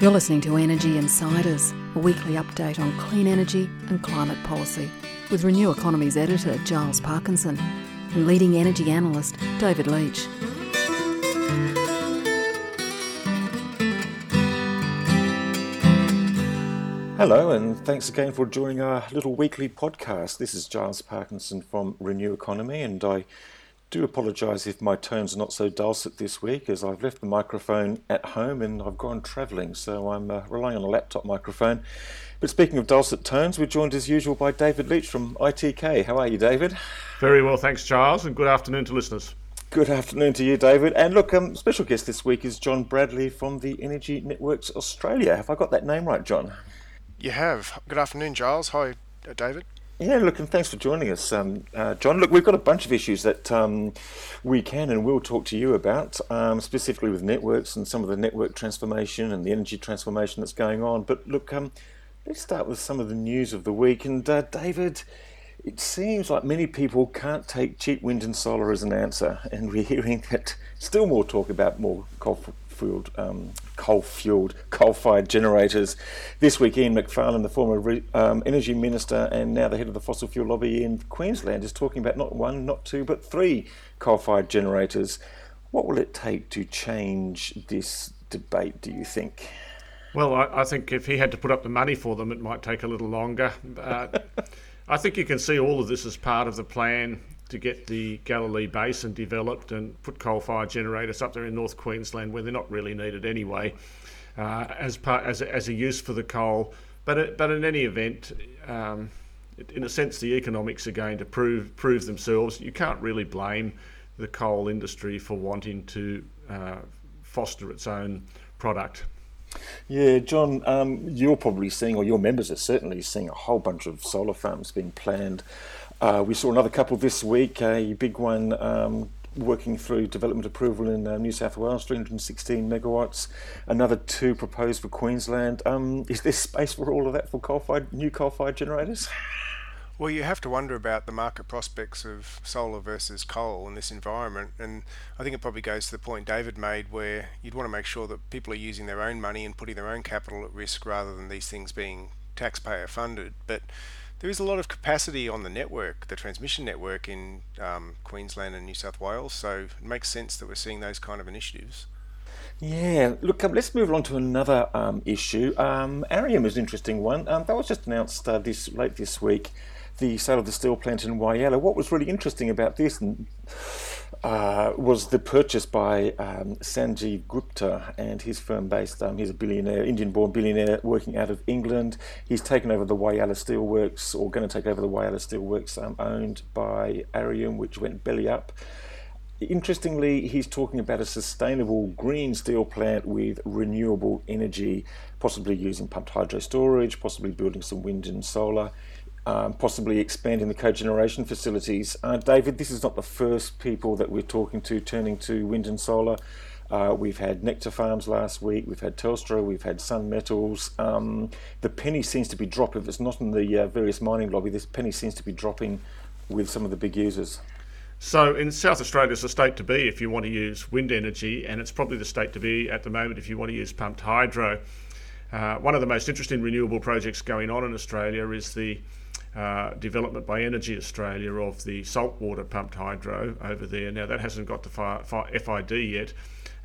You're listening to Energy Insiders, a weekly update on clean energy and climate policy, with Renew Economy's editor Giles Parkinson and leading energy analyst David Leach. Hello, and thanks again for joining our little weekly podcast. This is Giles Parkinson from Renew Economy, and I do apologise if my tone's are not so dulcet this week, as I've left the microphone at home and I've gone travelling, so I'm uh, relying on a laptop microphone. But speaking of dulcet tones, we're joined as usual by David Leach from ITK. How are you, David? Very well, thanks, Giles, and good afternoon to listeners. Good afternoon to you, David. And look, um, special guest this week is John Bradley from the Energy Networks Australia. Have I got that name right, John? You have. Good afternoon, Giles. Hi, uh, David. Yeah, look, and thanks for joining us, um, uh, John. Look, we've got a bunch of issues that um, we can and will talk to you about, um, specifically with networks and some of the network transformation and the energy transformation that's going on. But look, um, let's start with some of the news of the week. And uh, David, it seems like many people can't take cheap wind and solar as an answer, and we're hearing that still more talk about more coal fueled, um, coal-fueled, coal-fired generators. This week, Ian Macfarlane, the former re- um, energy minister and now the head of the fossil fuel lobby in Queensland, is talking about not one, not two, but three coal-fired generators. What will it take to change this debate? Do you think? Well, I, I think if he had to put up the money for them, it might take a little longer. Uh, I think you can see all of this as part of the plan to get the Galilee Basin developed and put coal-fired generators up there in North Queensland where they're not really needed anyway, uh, as part as a, as a use for the coal. But it, but in any event, um, in a sense, the economics are going to prove prove themselves. You can't really blame the coal industry for wanting to uh, foster its own product. Yeah, John, um, you're probably seeing, or your members are certainly seeing, a whole bunch of solar farms being planned uh, we saw another couple this week, a big one um, working through development approval in uh, New South Wales, 316 megawatts. Another two proposed for Queensland. Um, is there space for all of that for coal-fired, new coal-fired generators? Well, you have to wonder about the market prospects of solar versus coal in this environment. And I think it probably goes to the point David made where you'd want to make sure that people are using their own money and putting their own capital at risk rather than these things being taxpayer funded. But there is a lot of capacity on the network, the transmission network in um, Queensland and New South Wales. So it makes sense that we're seeing those kind of initiatives. Yeah, look, um, let's move on to another um, issue. Um, Arrium is an interesting one. Um, that was just announced uh, this late this week, the sale of the steel plant in Whyalla. What was really interesting about this, and uh, was the purchase by um, Sanjeev Gupta and his firm based, um, he's a billionaire, Indian born billionaire working out of England. He's taken over the Whyalla Steelworks, or going to take over the Whyalla Steelworks um, owned by Arrium, which went belly up. Interestingly, he's talking about a sustainable green steel plant with renewable energy, possibly using pumped hydro storage, possibly building some wind and solar um, possibly expanding the cogeneration facilities. Uh, David, this is not the first people that we're talking to turning to wind and solar. Uh, we've had Nectar Farms last week, we've had Telstra, we've had Sun Metals. Um, the penny seems to be dropping, if it's not in the uh, various mining lobby, this penny seems to be dropping with some of the big users. So in South Australia, it's the state to be if you want to use wind energy, and it's probably the state to be at the moment if you want to use pumped hydro. Uh, one of the most interesting renewable projects going on in Australia is the uh, development by Energy Australia of the saltwater pumped hydro over there. Now, that hasn't got to FID yet,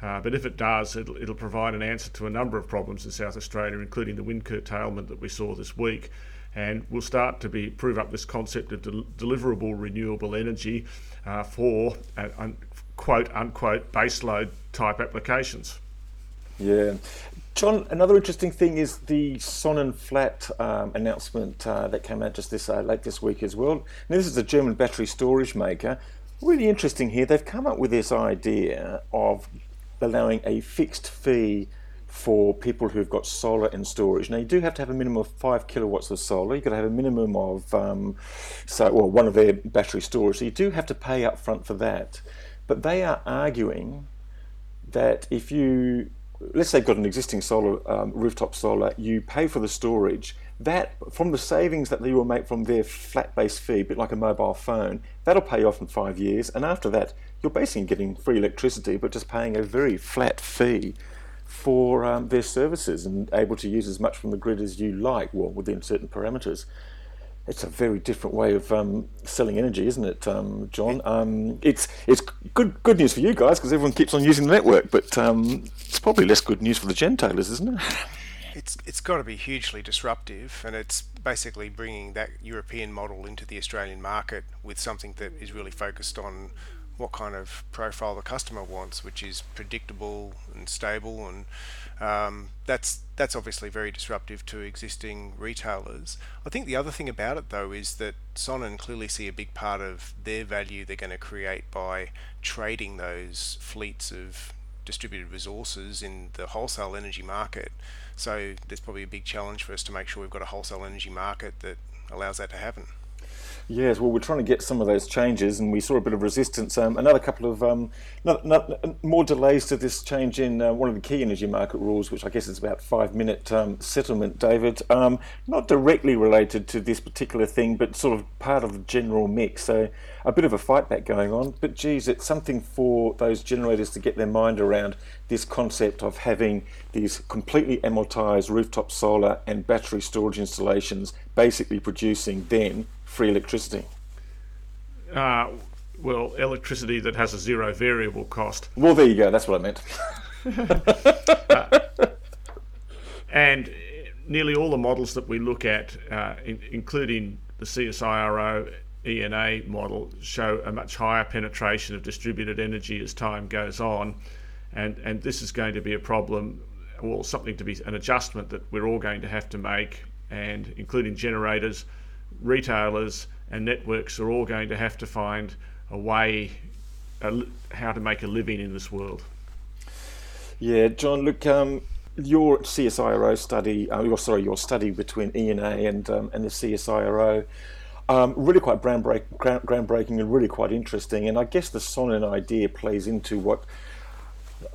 uh, but if it does, it'll, it'll, provide an answer to a number of problems in South Australia, including the wind curtailment that we saw this week. And we'll start to be prove up this concept of del- deliverable renewable energy uh, for uh, un- quote unquote baseload type applications. Yeah, John, another interesting thing is the Sonnenflat um, announcement uh, that came out just this uh, late this week as well. Now, this is a German battery storage maker. Really interesting here. They've come up with this idea of allowing a fixed fee for people who've got solar and storage. Now, you do have to have a minimum of five kilowatts of solar. You've got to have a minimum of, um, so, well, one of their battery storage. So you do have to pay up front for that. But they are arguing that if you let's say you've got an existing solar um, rooftop solar, you pay for the storage. That from the savings that you will make from their flat base fee, a bit like a mobile phone, that'll pay off in five years. And after that, you're basically getting free electricity, but just paying a very flat fee for um, their services and able to use as much from the grid as you like, well, within certain parameters. It's a very different way of um, selling energy, isn't it, um, John? Um, it's it's good good news for you guys because everyone keeps on using the network, but um, it's probably less good news for the gentailers, isn't it? It's it's got to be hugely disruptive, and it's basically bringing that European model into the Australian market with something that is really focused on what kind of profile the customer wants, which is predictable and stable, and um, that's that's obviously very disruptive to existing retailers. I think the other thing about it though is that Sonnen clearly see a big part of their value they're going to create by trading those fleets of distributed resources in the wholesale energy market. So there's probably a big challenge for us to make sure we've got a wholesale energy market that allows that to happen. Yes, well, we're trying to get some of those changes, and we saw a bit of resistance. Um, another couple of um, not, not, more delays to this change in uh, one of the key energy market rules, which I guess is about five-minute um, settlement. David, um, not directly related to this particular thing, but sort of part of the general mix. So a bit of a fight back going on. But geez, it's something for those generators to get their mind around this concept of having these completely amortized rooftop solar and battery storage installations, basically producing then free electricity? Uh, well, electricity that has a zero variable cost. Well, there you go. That's what I meant. uh, and nearly all the models that we look at, uh, in, including the CSIRO ENA model, show a much higher penetration of distributed energy as time goes on. And, and this is going to be a problem, or something to be an adjustment that we're all going to have to make, and including generators retailers and networks are all going to have to find a way a, how to make a living in this world. Yeah, John. Look, um, your CSIRO study, uh, your sorry, your study between ENA and um, and the CSIRO, um, really quite ground, groundbreaking and really quite interesting. And I guess the Sonnen idea plays into what.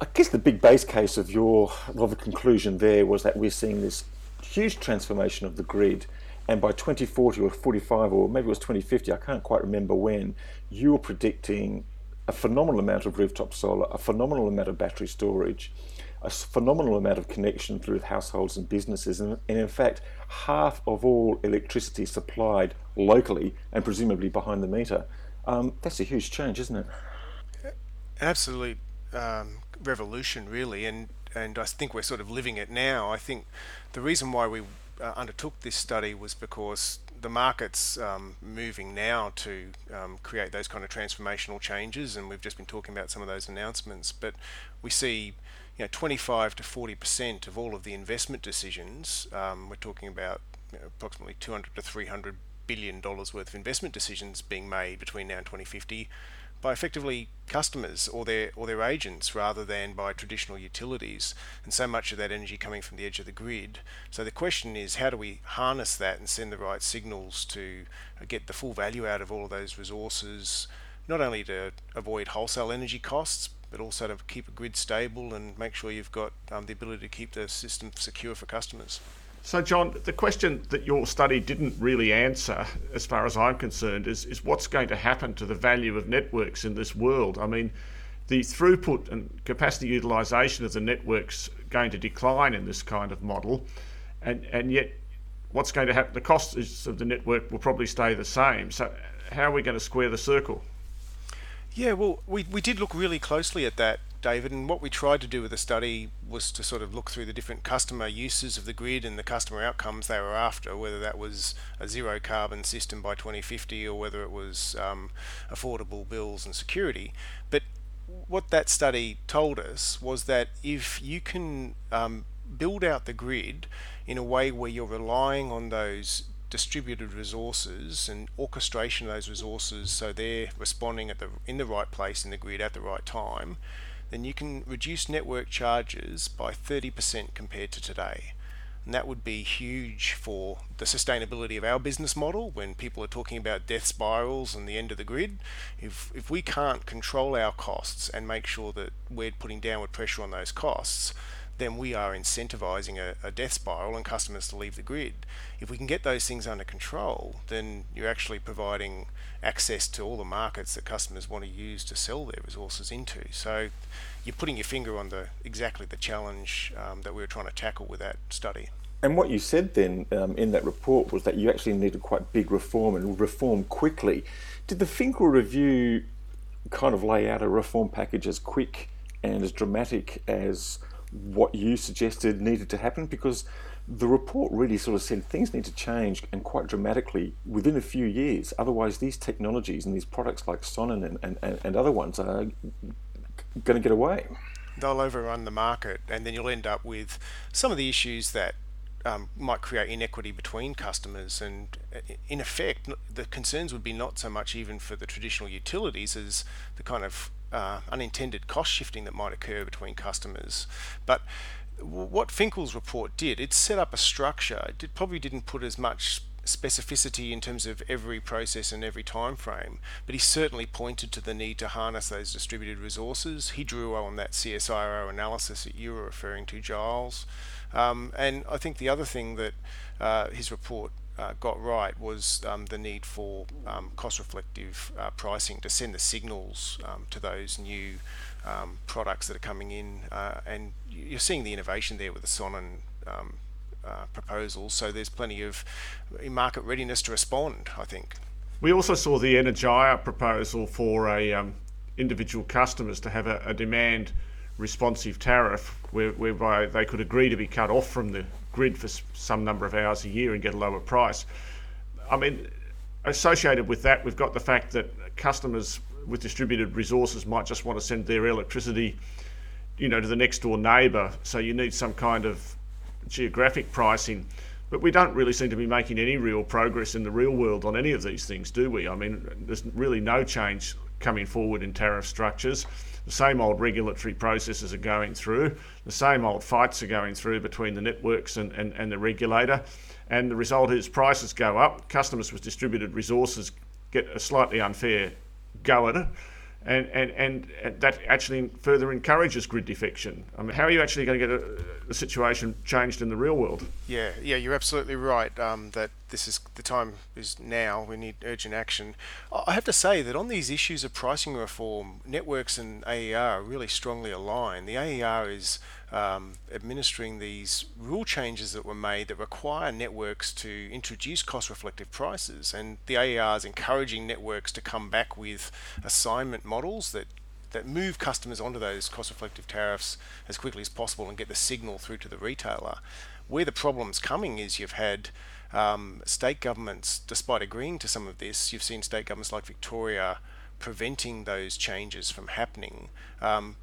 I guess the big base case of your of the conclusion there was that we're seeing this huge transformation of the grid and by 2040 or 45 or maybe it was 2050 i can't quite remember when you were predicting a phenomenal amount of rooftop solar a phenomenal amount of battery storage a phenomenal amount of connection through households and businesses and, and in fact half of all electricity supplied locally and presumably behind the meter. Um, that's a huge change isn't it? Absolute um, revolution really and and I think we're sort of living it now. I think the reason why we uh, undertook this study was because the market's um, moving now to um, create those kind of transformational changes, and we've just been talking about some of those announcements. But we see, you know, 25 to 40 percent of all of the investment decisions. Um, we're talking about you know, approximately 200 to 300 billion dollars worth of investment decisions being made between now and 2050 by effectively customers or their or their agents rather than by traditional utilities and so much of that energy coming from the edge of the grid. So the question is how do we harness that and send the right signals to get the full value out of all of those resources not only to avoid wholesale energy costs but also to keep a grid stable and make sure you've got um, the ability to keep the system secure for customers so, John, the question that your study didn't really answer, as far as I'm concerned, is, is what's going to happen to the value of networks in this world? I mean, the throughput and capacity utilization of the networks going to decline in this kind of model, and, and yet what's going to happen? The costs of the network will probably stay the same. So, how are we going to square the circle? Yeah, well, we, we did look really closely at that David. And what we tried to do with the study was to sort of look through the different customer uses of the grid and the customer outcomes they were after, whether that was a zero carbon system by 2050 or whether it was um, affordable bills and security. But what that study told us was that if you can um, build out the grid in a way where you're relying on those distributed resources and orchestration of those resources so they're responding at the in the right place in the grid at the right time then you can reduce network charges by 30% compared to today. And that would be huge for the sustainability of our business model when people are talking about death spirals and the end of the grid. If, if we can't control our costs and make sure that we're putting downward pressure on those costs, then we are incentivizing a, a, death spiral and customers to leave the grid. If we can get those things under control, then you're actually providing access to all the markets that customers want to use to sell their resources into. So you're putting your finger on the exactly the challenge um, that we were trying to tackle with that study. And what you said then um, in that report was that you actually needed quite big reform and reform quickly. Did the Finkel review kind of lay out a reform package as quick and as dramatic as what you suggested needed to happen? Because the report really sort of said things need to change and quite dramatically within a few years. Otherwise, these technologies and these products like Sonnen and, and, and other ones are going to get away. They'll overrun the market, and then you'll end up with some of the issues that um, might create inequity between customers. And uh, in effect, the concerns would be not so much even for the traditional utilities as the kind of uh, unintended cost shifting that might occur between customers. But what Finkel's report did, it set up a structure. It probably didn't put as much specificity in terms of every process and every time frame, but he certainly pointed to the need to harness those distributed resources. He drew on that CSIRO analysis that you were referring to, Giles. Um, and I think the other thing that uh, his report uh, got right was um, the need for um, cost reflective uh, pricing to send the signals um, to those new um, products that are coming in. Uh, and you're seeing the innovation there with the Sonnen um, uh, proposals. So there's plenty of market readiness to respond, I think. We also saw the Energia proposal for a um, individual customers to have a, a demand responsive tariff where, whereby they could agree to be cut off from the grid for some number of hours a year and get a lower price. I mean, associated with that, we've got the fact that customers with distributed resources might just want to send their electricity, you know, to the next door neighbour. So you need some kind of geographic pricing. But we don't really seem to be making any real progress in the real world on any of these things, do we? I mean, there's really no change coming forward in tariff structures. The same old regulatory processes are going through. The same old fights are going through between the networks and, and, and the regulator. And the result is prices go up. Customers with distributed resources get a slightly unfair go at it and, and, and that actually further encourages grid defection. I mean, how are you actually going to get a, a situation changed in the real world? Yeah, yeah, you're absolutely right um, that this is the time is now. We need urgent action. I have to say that on these issues of pricing reform, networks and AER are really strongly aligned. The AER is um, administering these rule changes that were made that require networks to introduce cost reflective prices. And the AER is encouraging networks to come back with assignment models that that move customers onto those cost reflective tariffs as quickly as possible and get the signal through to the retailer. Where the problem's coming is you've had um, state governments, despite agreeing to some of this, you've seen state governments like Victoria preventing those changes from happening. Um,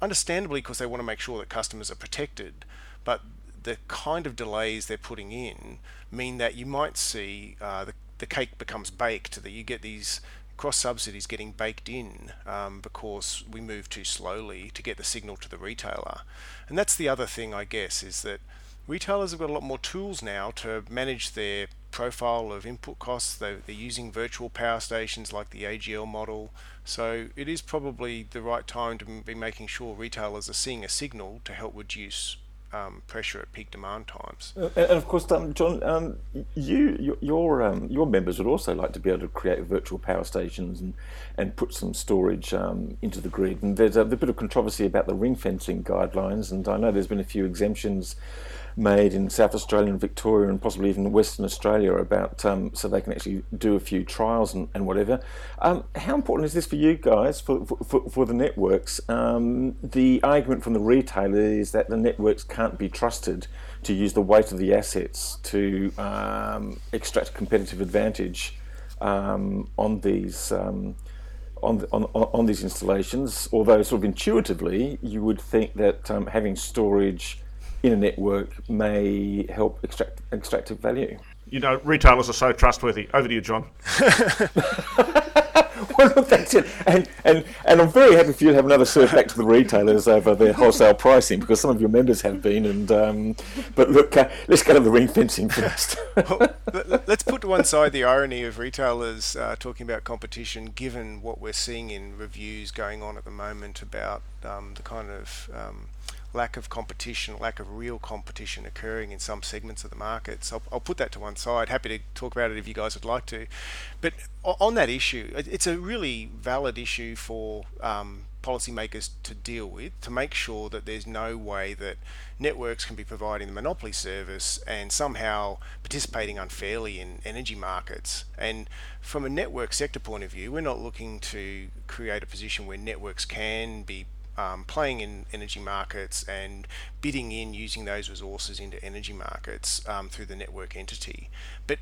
understandably because they want to make sure that customers are protected, but the kind of delays they're putting in mean that you might see uh, the, the cake becomes baked, that you get these cross subsidies getting baked in um, because we move too slowly to get the signal to the retailer. And that's the other thing, I guess, is that retailers have got a lot more tools now to manage their profile of input costs. They're, they're, using virtual power stations like the AGL model. So it is probably the right time to be making sure retailers are seeing a signal to help reduce um, pressure at peak demand times. Uh, and of course, um, John, um, you your um, your members would also like to be able to create virtual power stations and, and put some storage um, into the grid. And there's a, a bit of controversy about the ring fencing guidelines, and I know there's been a few exemptions made in South Australia and Victoria and possibly even Western Australia about um, so they can actually do a few trials and, and whatever. Um, how important is this for you guys, for, for, for the networks? Um, the argument from the retailer is that the networks can't be trusted to use the weight of the assets to um, extract competitive advantage um, on these. Um, on, on, on these installations, although sort of intuitively you would think that having storage in a network may help extract extractive value. You know, retailers are so trustworthy. Over to you, John. well, look, that's it. And, and, and I'm very happy for you to have another surf back to the retailers over their wholesale pricing because some of your members have been. And um, But look, uh, let's go to the ring fencing first. well, let's put to one side the irony of retailers uh, talking about competition given what we're seeing in reviews going on at the moment about um, the kind of um, lack of competition, lack of real competition occurring in some segments of the markets. I'll, I'll, put that to one side. Happy to talk about it if you guys would like to. But on that issue, it's a really valid issue for um, policymakers to deal with to make sure that there's no way that networks can be providing the monopoly service and somehow participating unfairly in energy markets. And from a network sector point of view, we're not looking to create a position where networks can be um, playing in energy markets and bidding in using those resources into energy markets um, through the network entity. But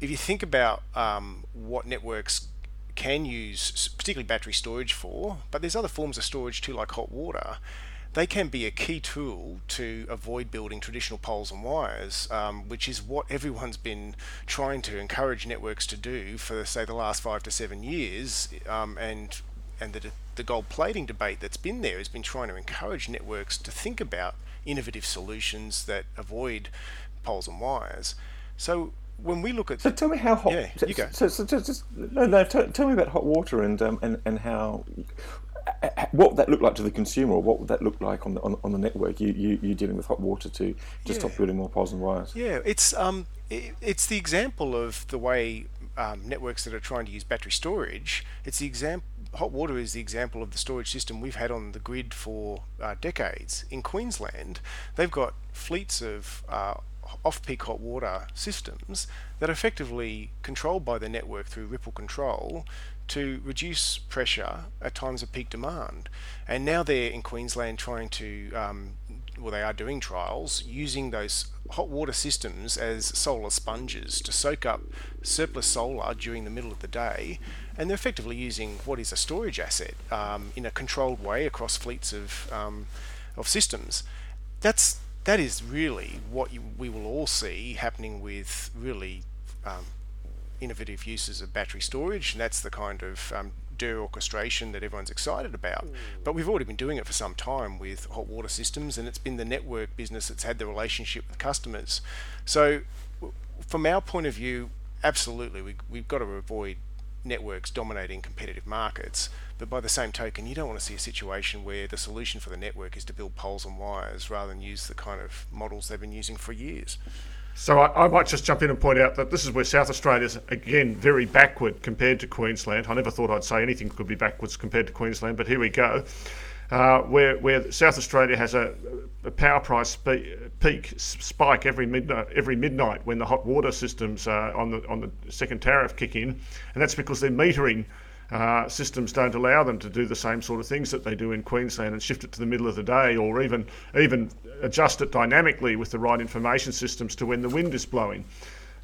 if you think about um, what networks can use, particularly battery storage for, but there's other forms of storage too, like hot water. They can be a key tool to avoid building traditional poles and wires, um, which is what everyone's been trying to encourage networks to do for, say, the last five to seven years. Um, and and the, the gold plating debate that's been there has been trying to encourage networks to think about innovative solutions that avoid poles and wires. So when we look at so tell me how hot yeah so, you go so, so just, just no no tell, tell, me about hot water and um, and and how what would that look like to the consumer or what would that look like on the on, on the network you, you you're dealing with hot water to to yeah. stop building more poles and wires yeah it's um it, it's the example of the way um, networks that are trying to use battery storage it's the example hot water is the example of the storage system we've had on the grid for uh, decades. In Queensland, they've got fleets of uh, off-peak hot water systems that are effectively controlled by the network through ripple control to reduce pressure at times of peak demand. And now they're in Queensland trying to, um, well, they are doing trials using those hot water systems as solar sponges to soak up surplus solar during the middle of the day. And they're effectively using what is a storage asset um, in a controlled way across fleets of, um, of systems. That's that is really what you, we will all see happening with really um, innovative uses of battery storage. And that's the kind of DER orchestration that everyone's excited about. Mm. But we've already been doing it for some time with hot water systems, and it's been the network business that's had the relationship with customers. So, from our point of view, absolutely, we, we've got to avoid networks dominating competitive markets. But by the same token, you don't want to see a situation where the solution for the network is to build poles and wires rather than use the kind of models they've been using for years. So I, I, might just jump in and point out that this is where South Australia is again very backward compared to Queensland. I never thought I'd say anything could be backwards compared to Queensland, but here we go. Uh, where where South Australia has a, a power price peak spike every midnight every midnight when the hot water systems uh, on the on the second tariff kick in, and that's because they're metering uh, systems don't allow them to do the same sort of things that they do in Queensland and shift it to the middle of the day, or even even adjust it dynamically with the right information systems to when the wind is blowing.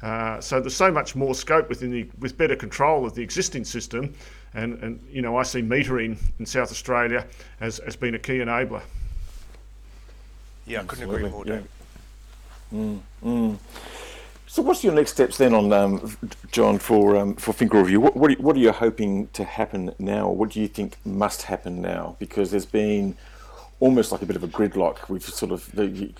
Uh, so there's so much more scope within the with better control of the existing system, and and you know I see metering in South Australia as as being a key enabler. Yeah, I couldn't agree more, David. Yeah. Mm, mm. So, what's your next steps then on um, John for um, for Finkel Review? What what are, what are you hoping to happen now? What do you think must happen now? Because there's been almost like a bit of a gridlock. We've sort of the,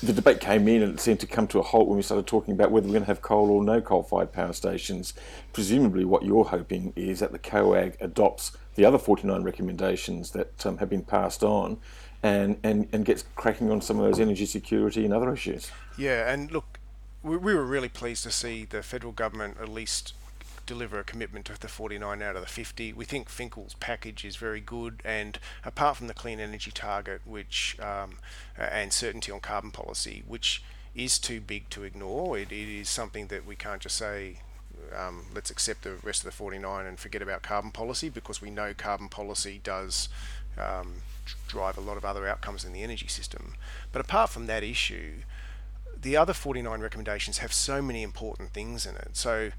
the debate came in and it seemed to come to a halt when we started talking about whether we're going to have coal or no coal-fired power stations. Presumably, what you're hoping is that the COAG adopts the other 49 recommendations that um, have been passed on, and, and and gets cracking on some of those energy security and other issues. Yeah, and look, we, we were really pleased to see the federal government at least deliver a commitment to the 49 out of the 50. We think Finkel's package is very good, and apart from the clean energy target, which um, and certainty on carbon policy, which is too big to ignore, it, it is something that we can't just say. Um, let's accept the rest of the 49 and forget about carbon policy because we know carbon policy does um, drive a lot of other outcomes in the energy system. But apart from that issue, the other 49 recommendations have so many important things in it. So,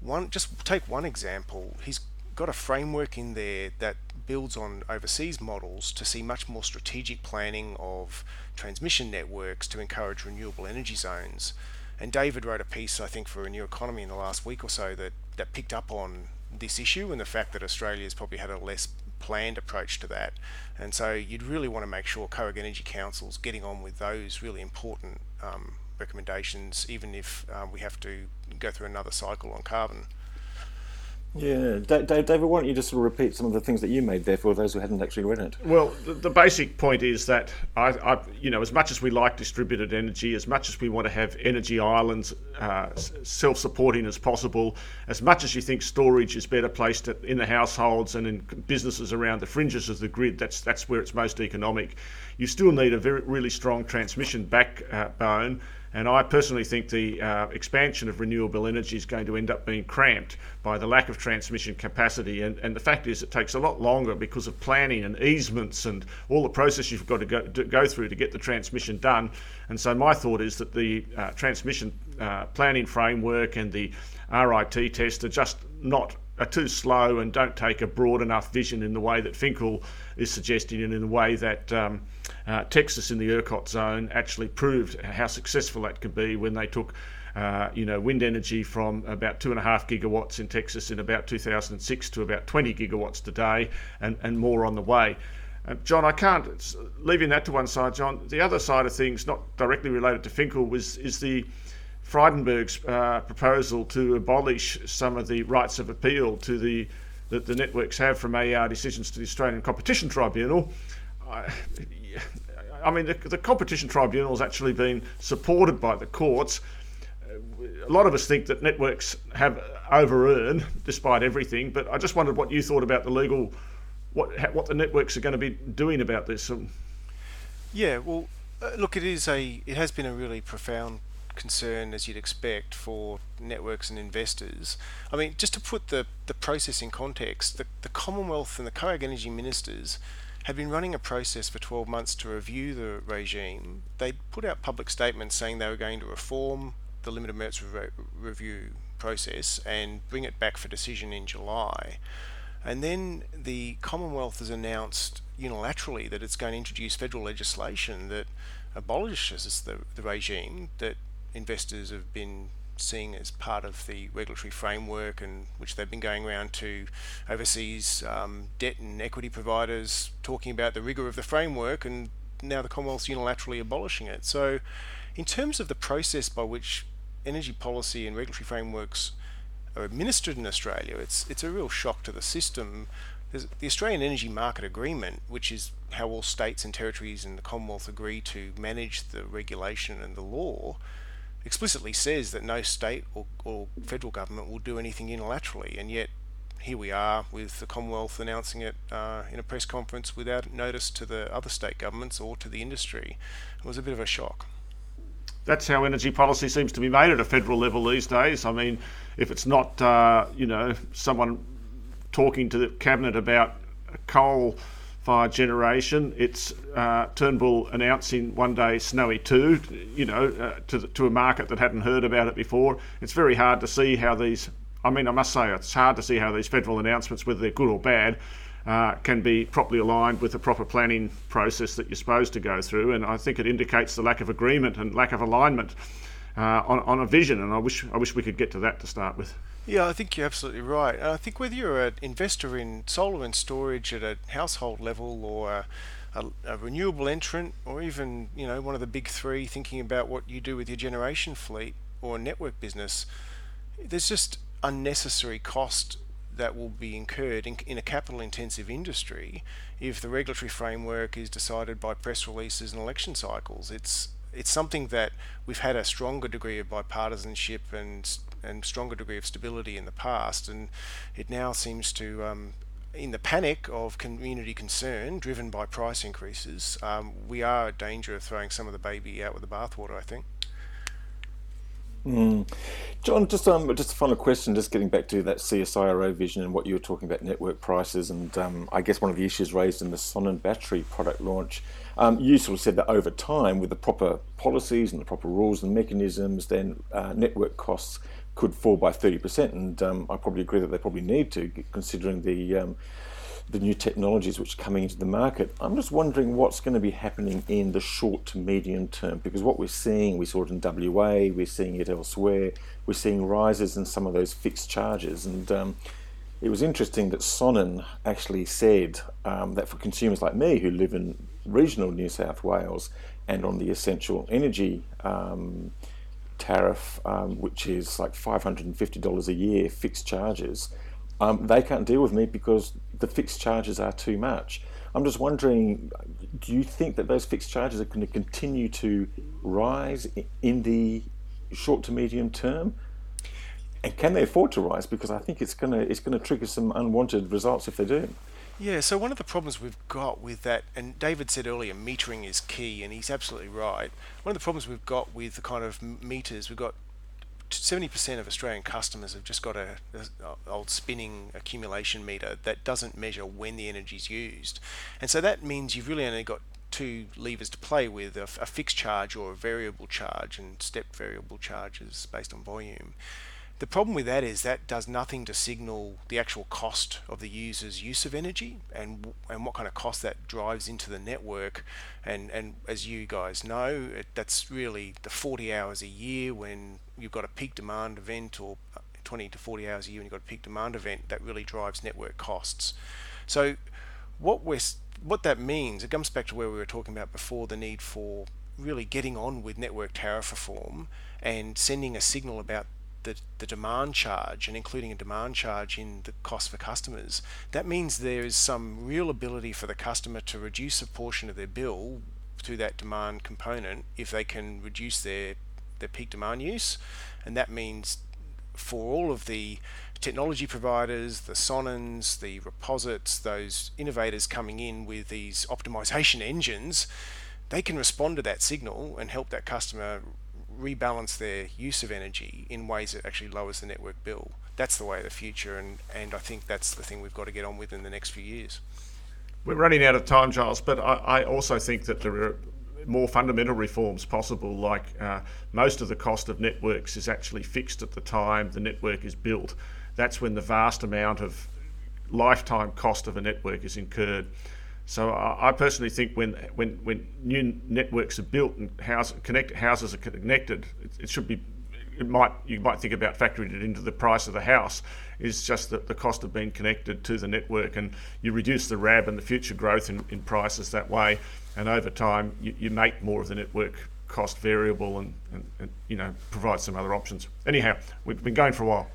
one just take one example. He's got a framework in there that builds on overseas models to see much more strategic planning of transmission networks to encourage renewable energy zones. And David wrote a piece, I think, for Renew Economy in the last week or so that, that picked up on this issue and the fact that Australia's probably had a less planned approach to that. And so you'd really want to make sure COAG Energy Council's getting on with those really important um, recommendations, even if um, we have to go through another cycle on carbon. Yeah, David, why don't you just sort of repeat some of the things that you made there for those who hadn't actually read it? Well, the, the basic point is that I, I, you know, as much as we like distributed energy, as much as we want to have energy islands uh, self-supporting as possible, as much as you think storage is better placed in the households and in businesses around the fringes of the grid, that's that's where it's most economic. You still need a very really strong transmission backbone. Uh, and I personally think the uh, expansion of renewable energy is going to end up being cramped by the lack of transmission capacity. And, and the fact is, it takes a lot longer because of planning and easements and all the process you've got to go, to go through to get the transmission done. And so, my thought is that the uh, transmission uh, planning framework and the RIT test are just not are too slow and don't take a broad enough vision in the way that Finkel is suggesting and in the way that um, uh, Texas in the ERCOT zone actually proved how successful that could be when they took uh, you know, wind energy from about two and a half gigawatts in Texas in about 2006 to about 20 gigawatts today, and, and more on the way. Uh, John, I can't leaving that to one side. John, the other side of things, not directly related to Finkel, was is the Frydenberg's uh, proposal to abolish some of the rights of appeal to the that the networks have from AER decisions to the Australian Competition Tribunal. I, I mean, the, the, Competition Tribunal has actually been supported by the courts. A lot of us think that networks have over-earned despite everything, but I just wondered what you thought about the legal, what what the networks are going to be doing about this. Yeah, well, uh, look, it is a it has been a really profound concern as you'd expect for networks and investors. I mean, just to put the, the process in context, the, the Commonwealth and the COAG Energy Ministers had been running a process for 12 months to review the regime. They put out public statements saying they were going to reform the limited merits re- review process and bring it back for decision in July. And then the Commonwealth has announced unilaterally that it's going to introduce federal legislation that abolishes the, the regime that investors have been seeing as part of the regulatory framework and which they've been going around to overseas um, debt and equity providers talking about the rigor of the framework and now the Commonwealth's unilaterally abolishing it. So in terms of the process by which energy policy and regulatory frameworks are administered in Australia, it's it's a real shock to the system. There's the Australian Energy Market Agreement, which is how all states and territories in the Commonwealth agree to manage the regulation and the law, explicitly says that no state or, or federal government will do anything unilaterally, and yet here we are with the Commonwealth announcing it uh, in a press conference without notice to the other state governments or to the industry. It was a bit of a shock. That's how energy policy seems to be made at a federal level these days. I mean, if it's not, uh, you know, someone talking to the cabinet about coal fire generation. It's uh, Turnbull announcing one day Snowy 2, you know, uh, to, the, to a market that hadn't heard about it before. It's very hard to see how these, I mean, I must say, it's hard to see how these federal announcements, whether they're good or bad, uh, can be properly aligned with the proper planning process that you're supposed to go through. And I think it indicates the lack of agreement and lack of alignment uh, on, on a vision. And I wish, I wish we could get to that to start with. Yeah, I think you're absolutely right. And I think whether you're an investor in solar and storage at a household level or a, a, renewable entrant or even, you know, one of the big three thinking about what you do with your generation fleet or network business, there's just unnecessary cost that will be incurred in, in a capital intensive industry if the regulatory framework is decided by press releases and election cycles. It's it's something that we've had a stronger degree of bipartisanship and and stronger degree of stability in the past, and it now seems to. Um, in the panic of community concern driven by price increases, um, we are at danger of throwing some of the baby out with the bathwater, I think. Mm. John, just um, just a final question. Just getting back to that CSIRO vision and what you were talking about network prices, and um, I guess one of the issues raised in the Sonnen battery product launch. Um, you sort of said that over time, with the proper policies and the proper rules and mechanisms, then uh, network costs could fall by 30%. And um, I probably agree that they probably need to, considering the um, the new technologies which are coming into the market. I'm just wondering what's going to be happening in the short to medium term because what we're seeing, we saw it in WA, we're seeing it elsewhere, we're seeing rises in some of those fixed charges. And um, it was interesting that Sonnen actually said um, that for consumers like me who live in regional New South Wales and on the essential energy um, tariff, um, which is like $550 a year fixed charges, um, they can't deal with me because the fixed charges are too much. I'm just wondering, do you think that those fixed charges are going to continue to rise in the short to medium term? And can they afford to rise? Because I think it's going to it's going to trigger some unwanted results if they do. Yeah, so one of the problems we've got with that, and David said earlier, metering is key, and he's absolutely right. One of the problems we've got with the kind of meters, we've got 70% of Australian customers have just got a, a, old spinning accumulation meter that doesn't measure when the energy is used, and so that means you've really only got two levers to play with: a, a fixed charge or a variable charge, and step variable charges based on volume. The problem with that is that does nothing to signal the actual cost of the user's use of energy and and what kind of cost that drives into the network. And and as you guys know, it, that's really the 40 hours a year when you've got a peak demand event or 20 to 40 hours a year when you've got a peak demand event that really drives network costs. So what we're what that means, it comes back to where we were talking about before the need for really getting on with network tariff reform and sending a signal about the, the demand charge and including a demand charge in the cost for customers, that means there is some real ability for the customer to reduce a portion of their bill through that demand component if they can reduce their, their peak demand use. And that means for all of the technology providers, the Sonnens, the Reposits, those innovators coming in with these optimization engines, they can respond to that signal and help that customer rebalance their use of energy in ways that actually lowers the network bill. That's the way of the future, and, and I think that's the thing we've got to get on with in the next few years. We're running out of time, Giles, but I, I also think that there are more fundamental reforms possible, like uh, most of the cost of networks is actually fixed at the time the network is built. That's when the vast amount of lifetime cost of a network is incurred. So I, personally think when when when new networks are built and house connect houses are connected, it, it should be it might you might think about factoring it into the price of the house. Is just that the cost of being connected to the network and you reduce the RAB and the future growth in, in prices that way. And over time you, you make more of the network cost variable and, and, and you know provide some other options. Anyhow we've been going for a while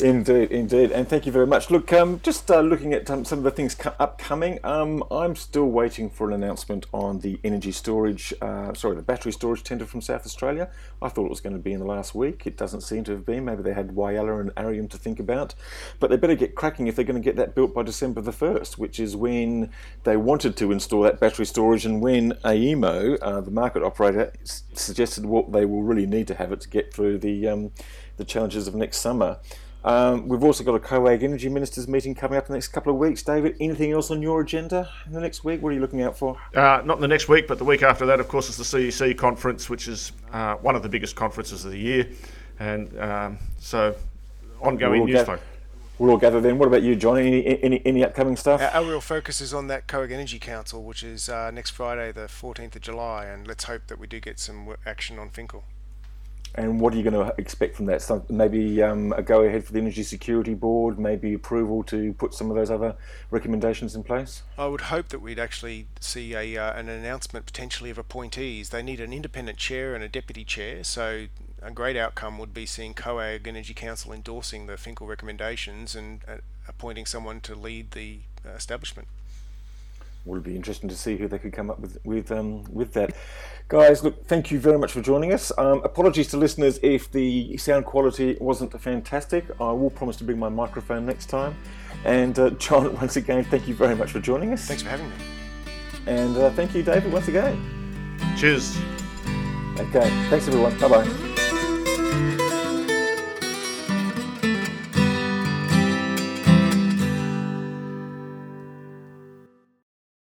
Indeed, indeed, and thank you very much. Look, um, just uh, looking at um, some of the things co- upcoming, um, I'm still waiting for an announcement on the energy storage, uh, sorry, the battery storage tender from South Australia. I thought it was going to be in the last week. It doesn't seem to have been. Maybe they had Whyalla and Arrium to think about, but they better get cracking if they're going to get that built by December the first, which is when they wanted to install that battery storage, and when AEMO, uh, the market operator, s- suggested what they will really need to have it to get through the um, the challenges of next summer. Um, we've also got a COAG Energy Ministers meeting coming up in the next couple of weeks. David, anything else on your agenda in the next week? What are you looking out for? Uh, not in the next week, but the week after that, of course, is the CEC conference, which is uh, one of the biggest conferences of the year. And um, so, ongoing we'll news flow. We'll all gather then. What about you, John? Any, any, any upcoming stuff? Our, our real focus is on that COAG Energy Council, which is uh, next Friday, the 14th of July, and let's hope that we do get some action on Finkel. And what are you going to expect from that? Some, maybe um, a go ahead for the Energy Security Board, maybe approval to put some of those other recommendations in place? I would hope that we'd actually see a, uh, an announcement potentially of appointees. They need an independent chair and a deputy chair, so a great outcome would be seeing COAG Energy Council endorsing the Finkel recommendations and uh, appointing someone to lead the uh, establishment will be interesting to see who they could come up with with um, with that. Guys, look, thank you very much for joining us. Um, apologies to listeners if the sound quality wasn't fantastic. I will promise to bring my microphone next time. And uh, John, once again, thank you very much for joining us. Thanks for having me. And uh, thank you, David, once again. Cheers. Okay, thanks everyone. Bye bye.